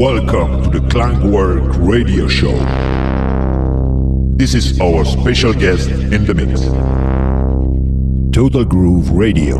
Welcome to the Clankwork Radio Show. This is our special guest in the mix. Total Groove Radio.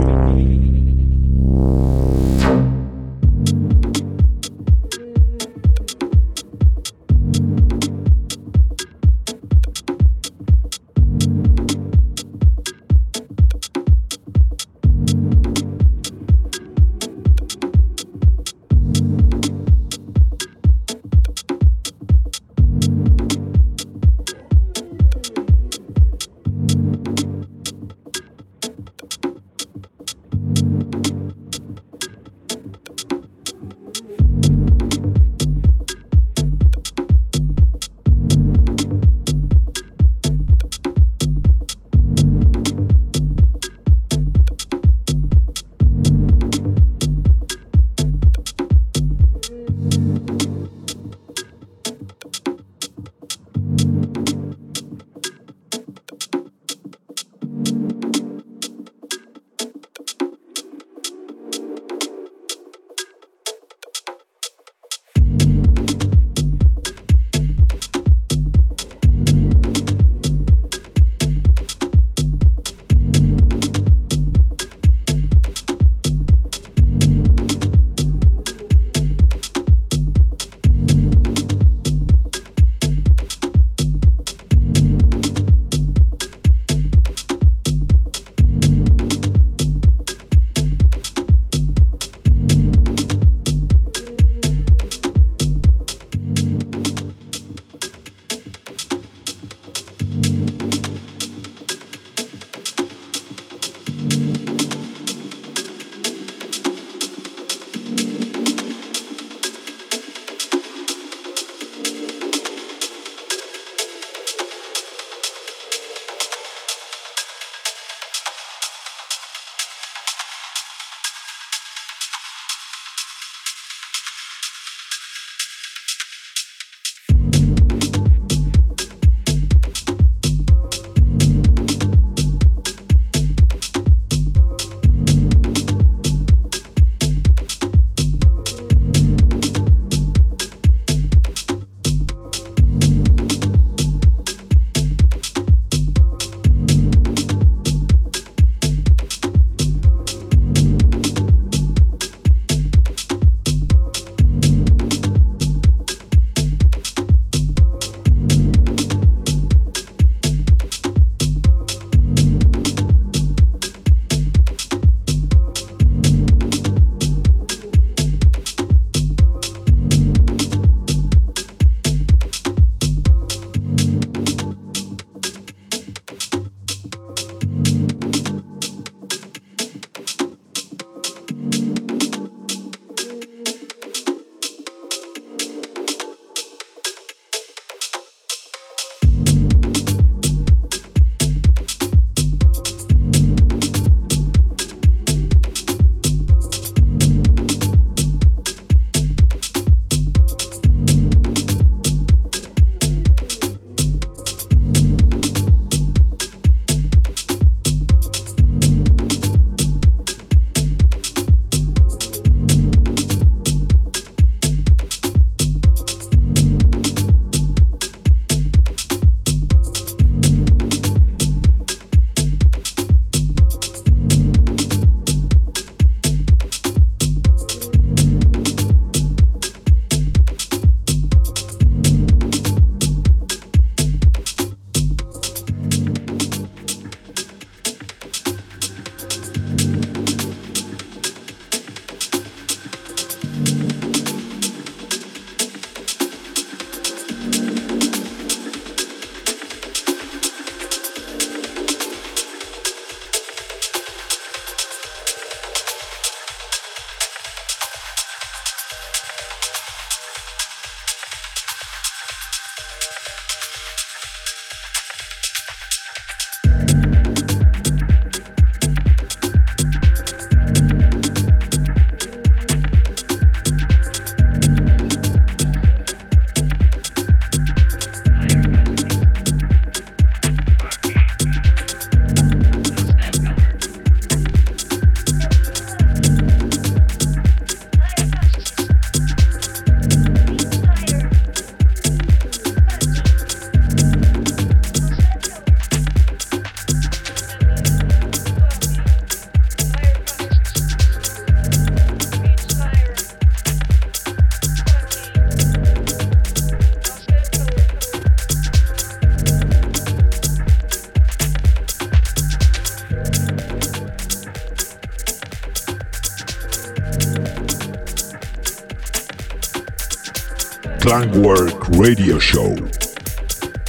Clankwork Radio Show.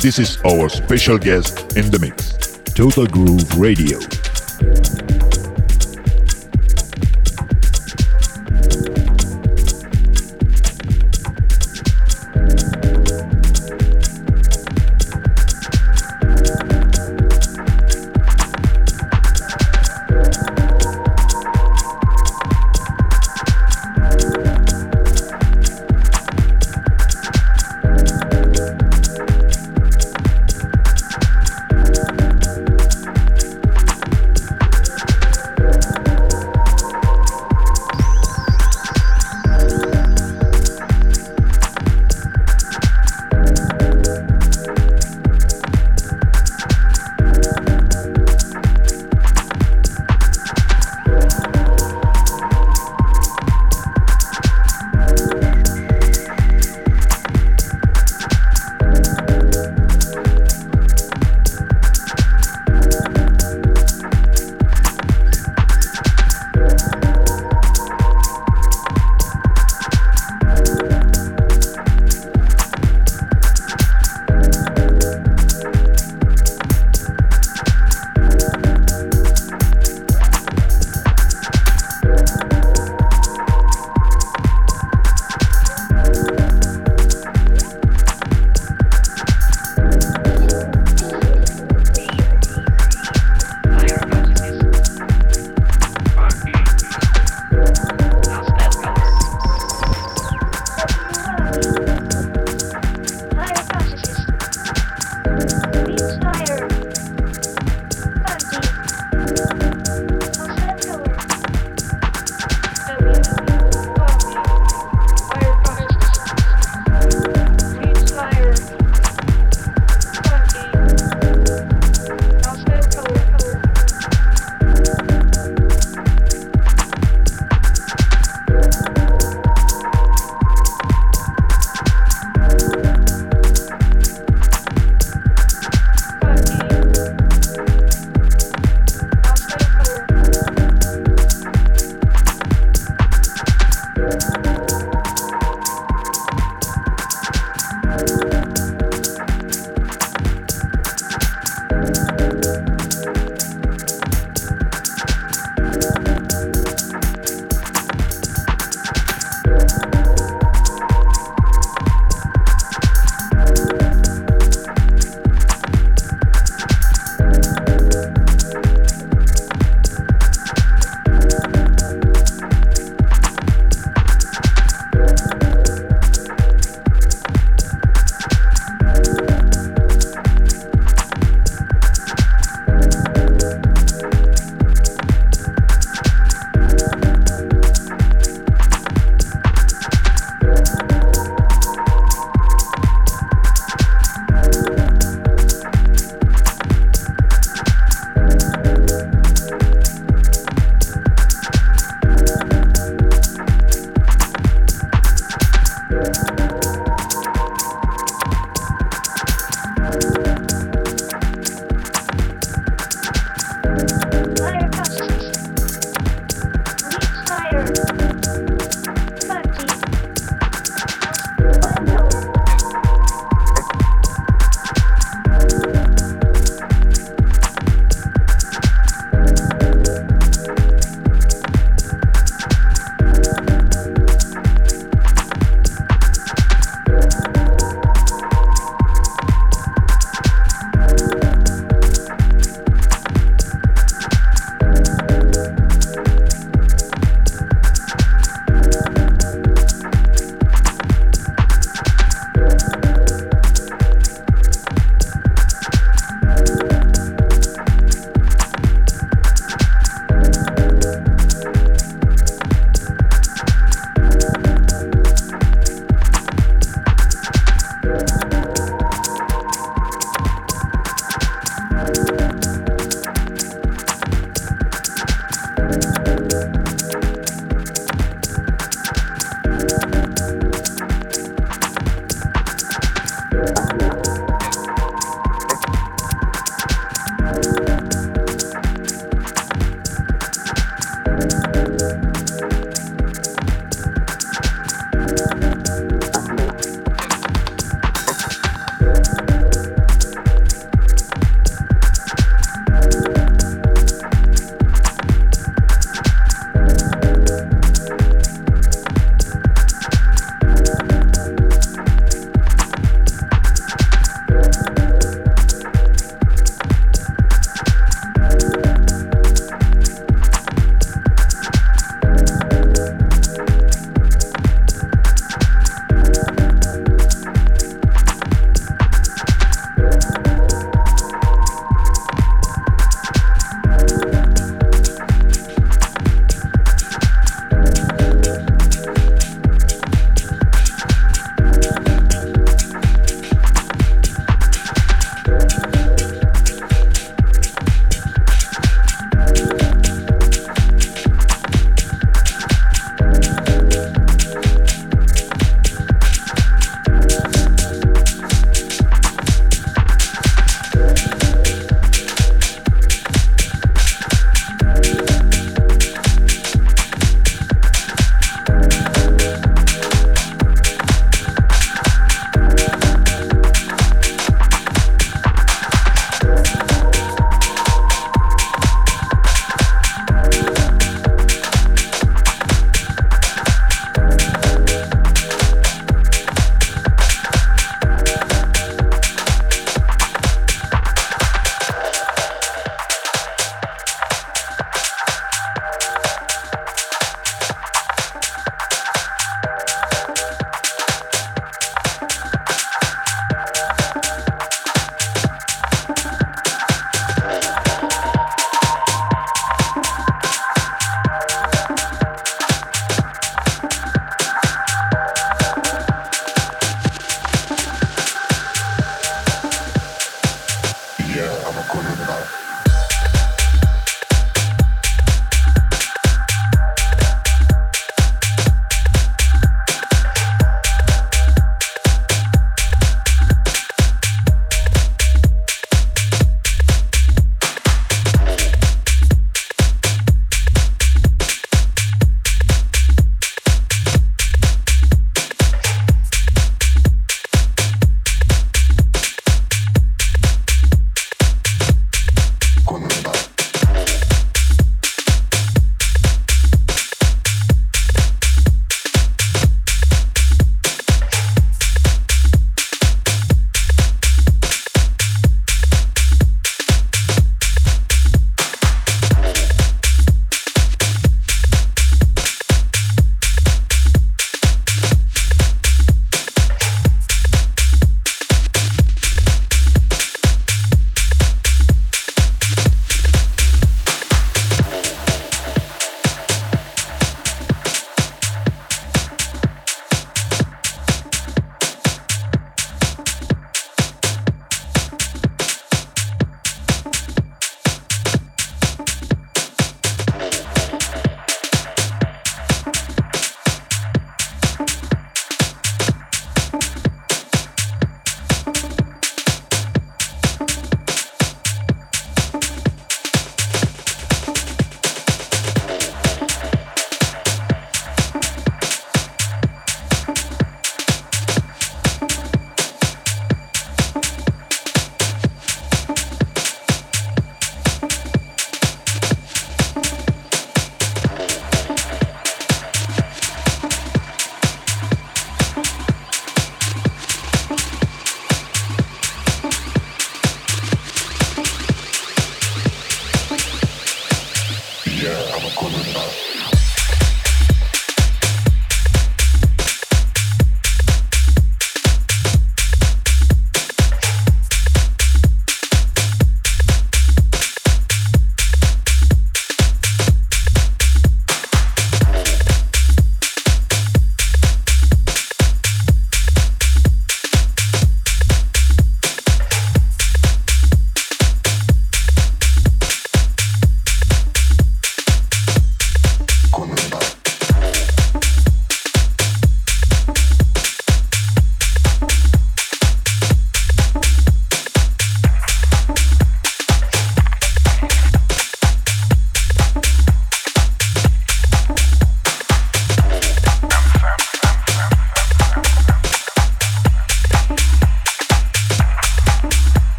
This is our special guest in the mix, Total Groove Radio.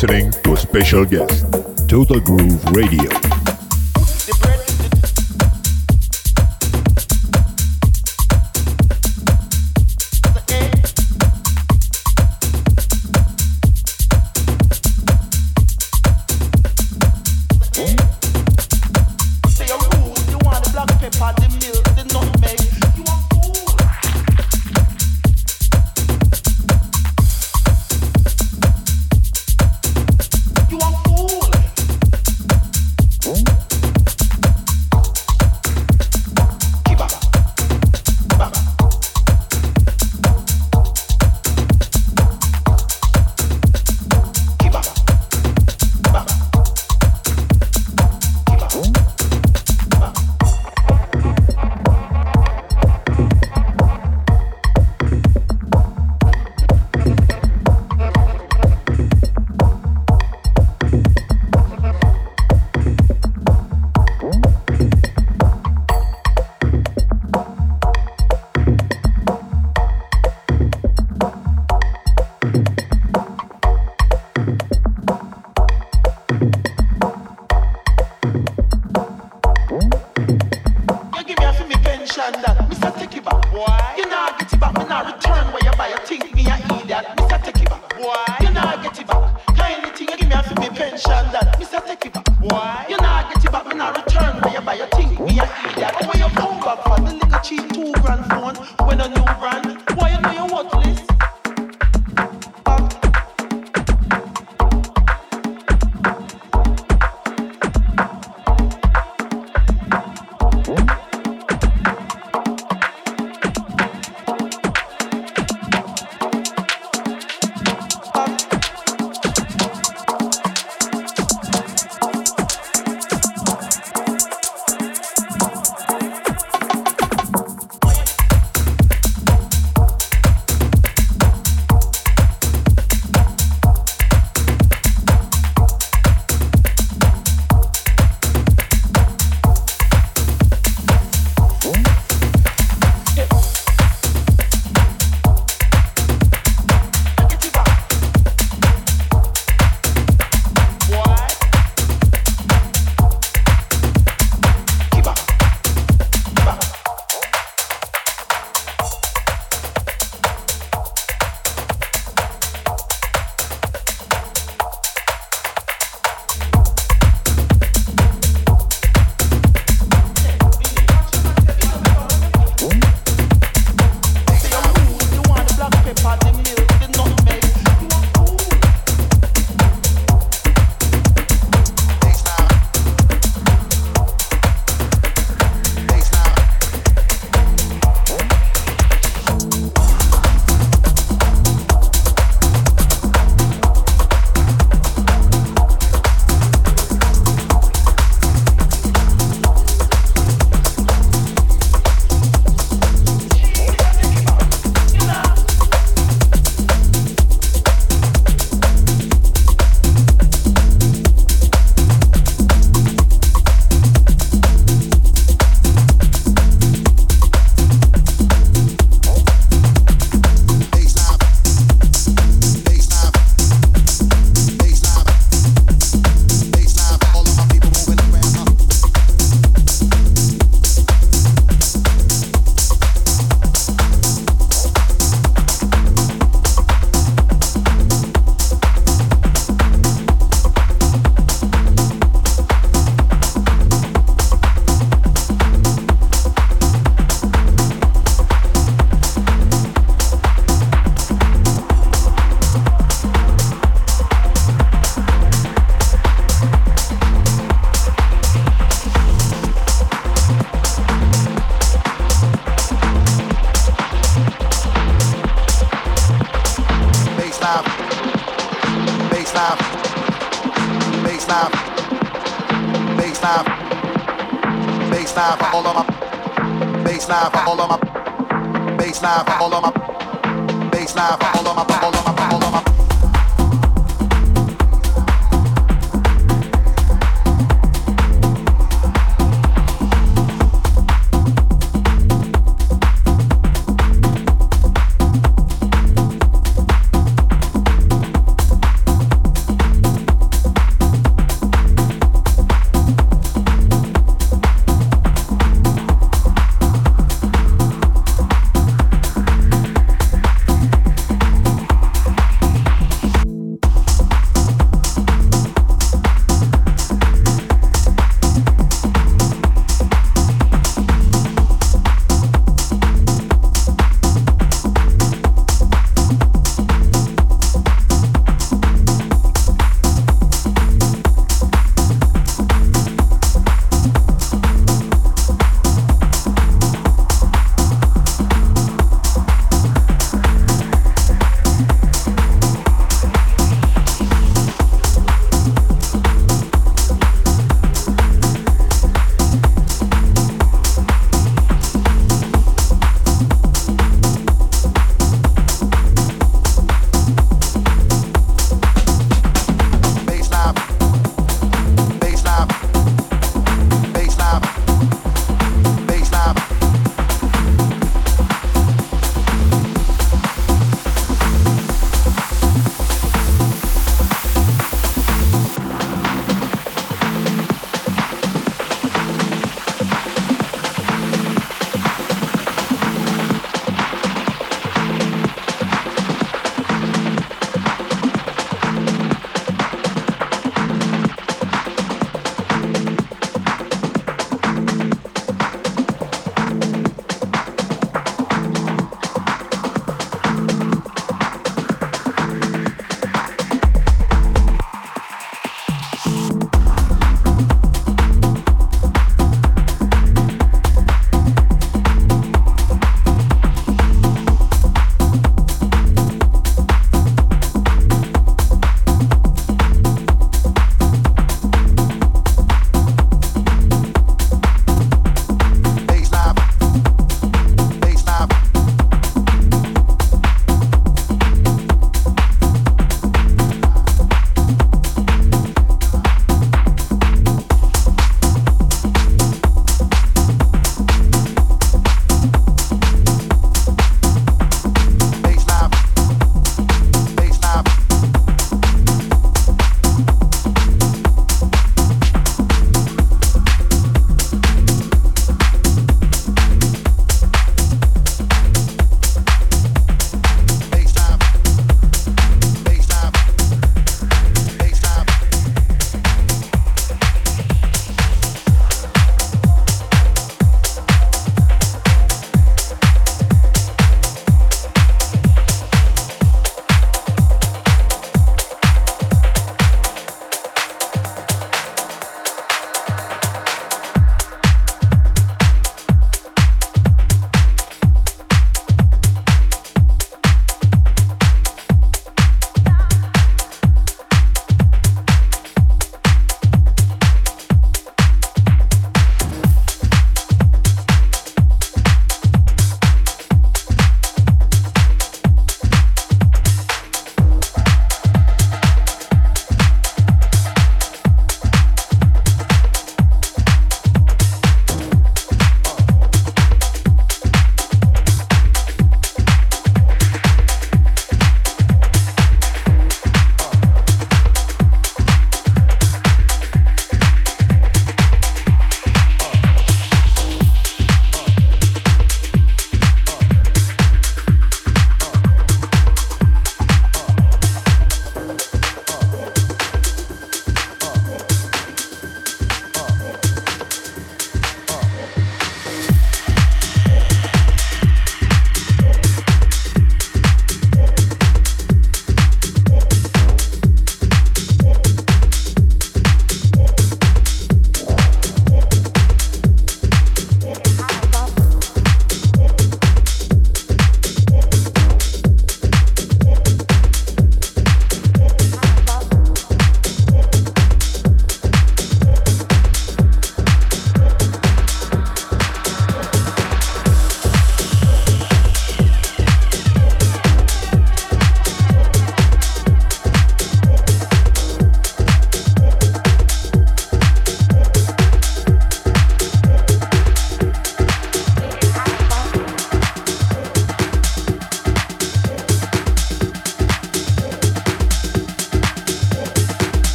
Listening to a special guest, Total Groove Radio. Give me a pension that Mr. Take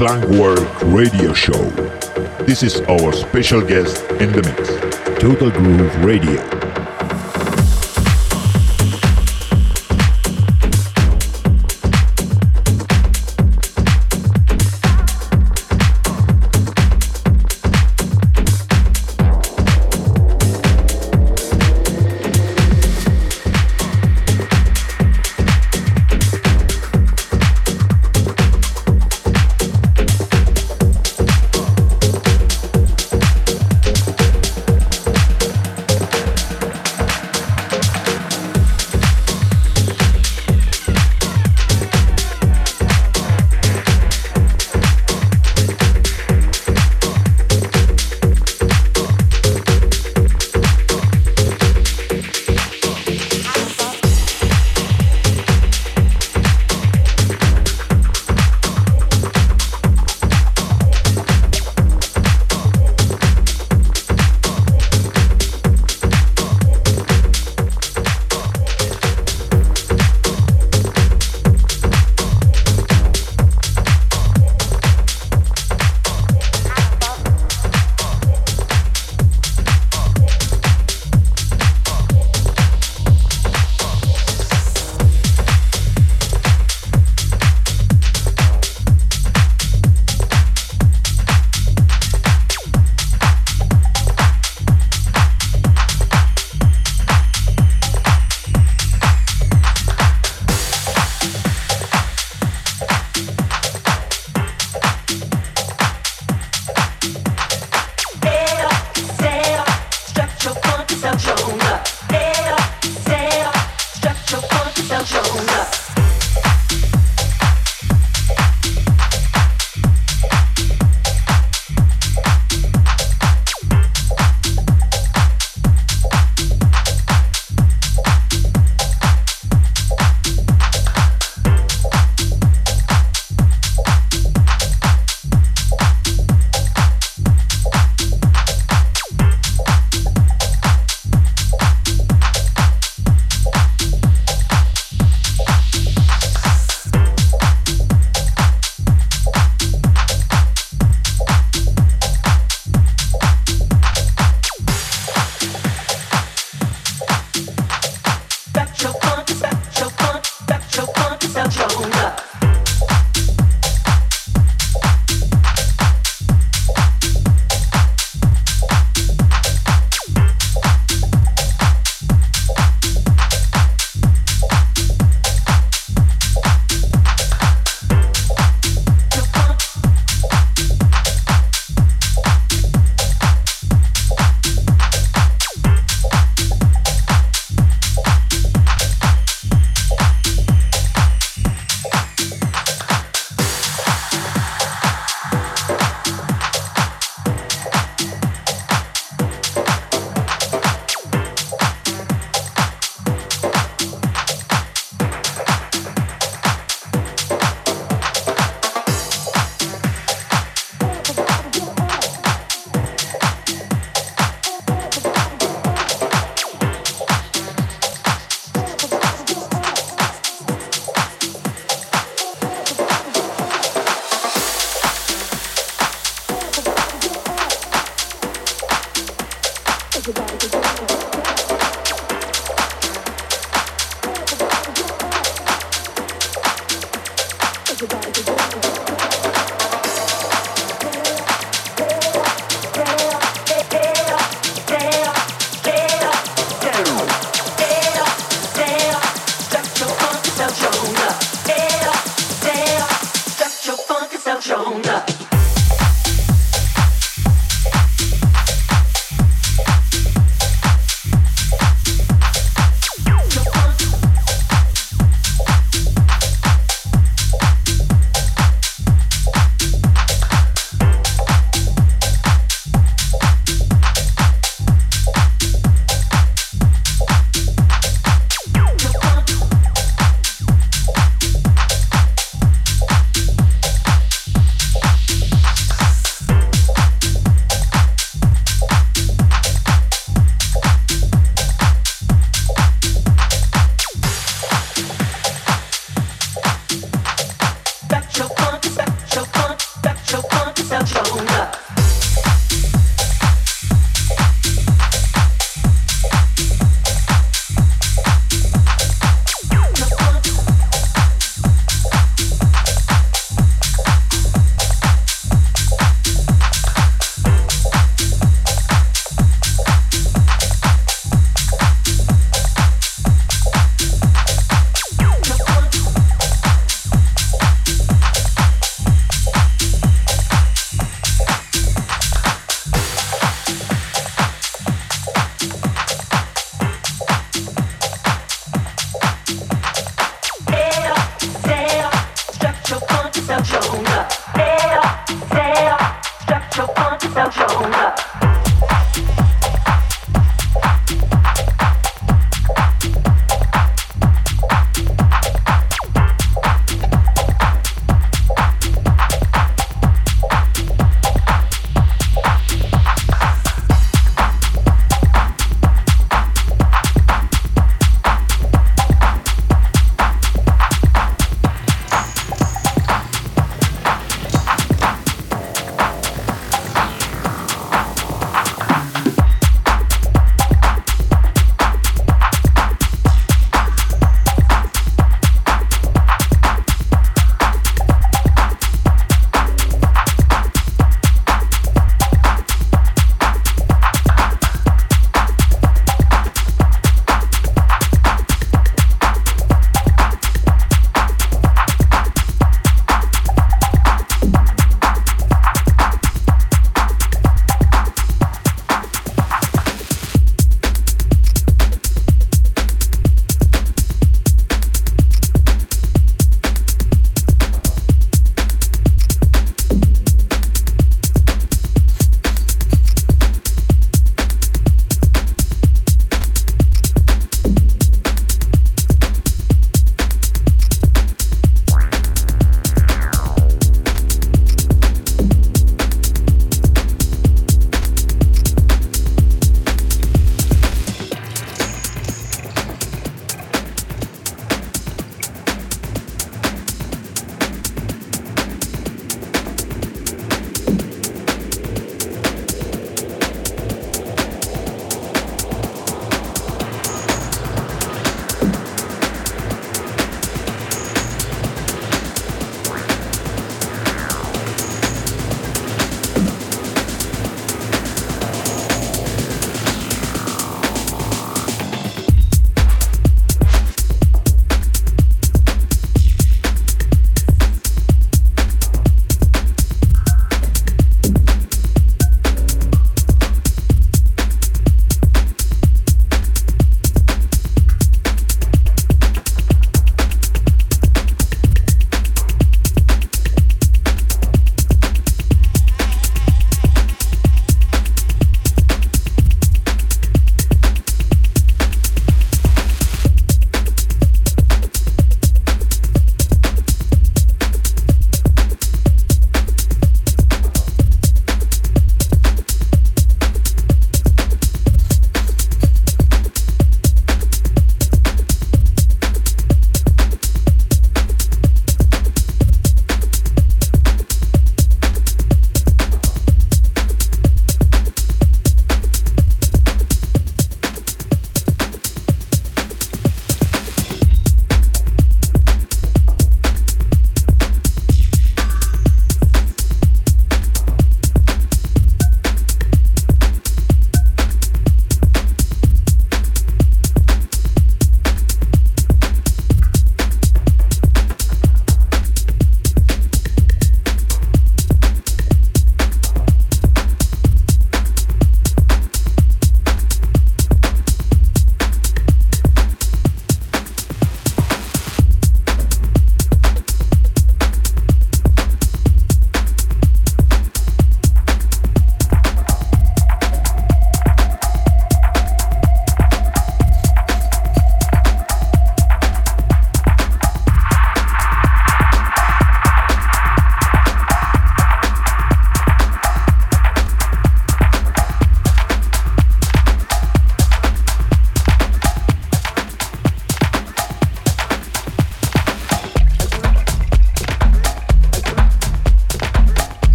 Klangwork Radio Show. This is our special guest in the mix, Total Groove Radio.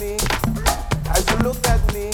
me, as you look at me,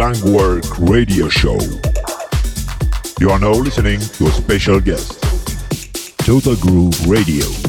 Klangwork Radio Show. You are now listening to a special guest, Total Groove Radio.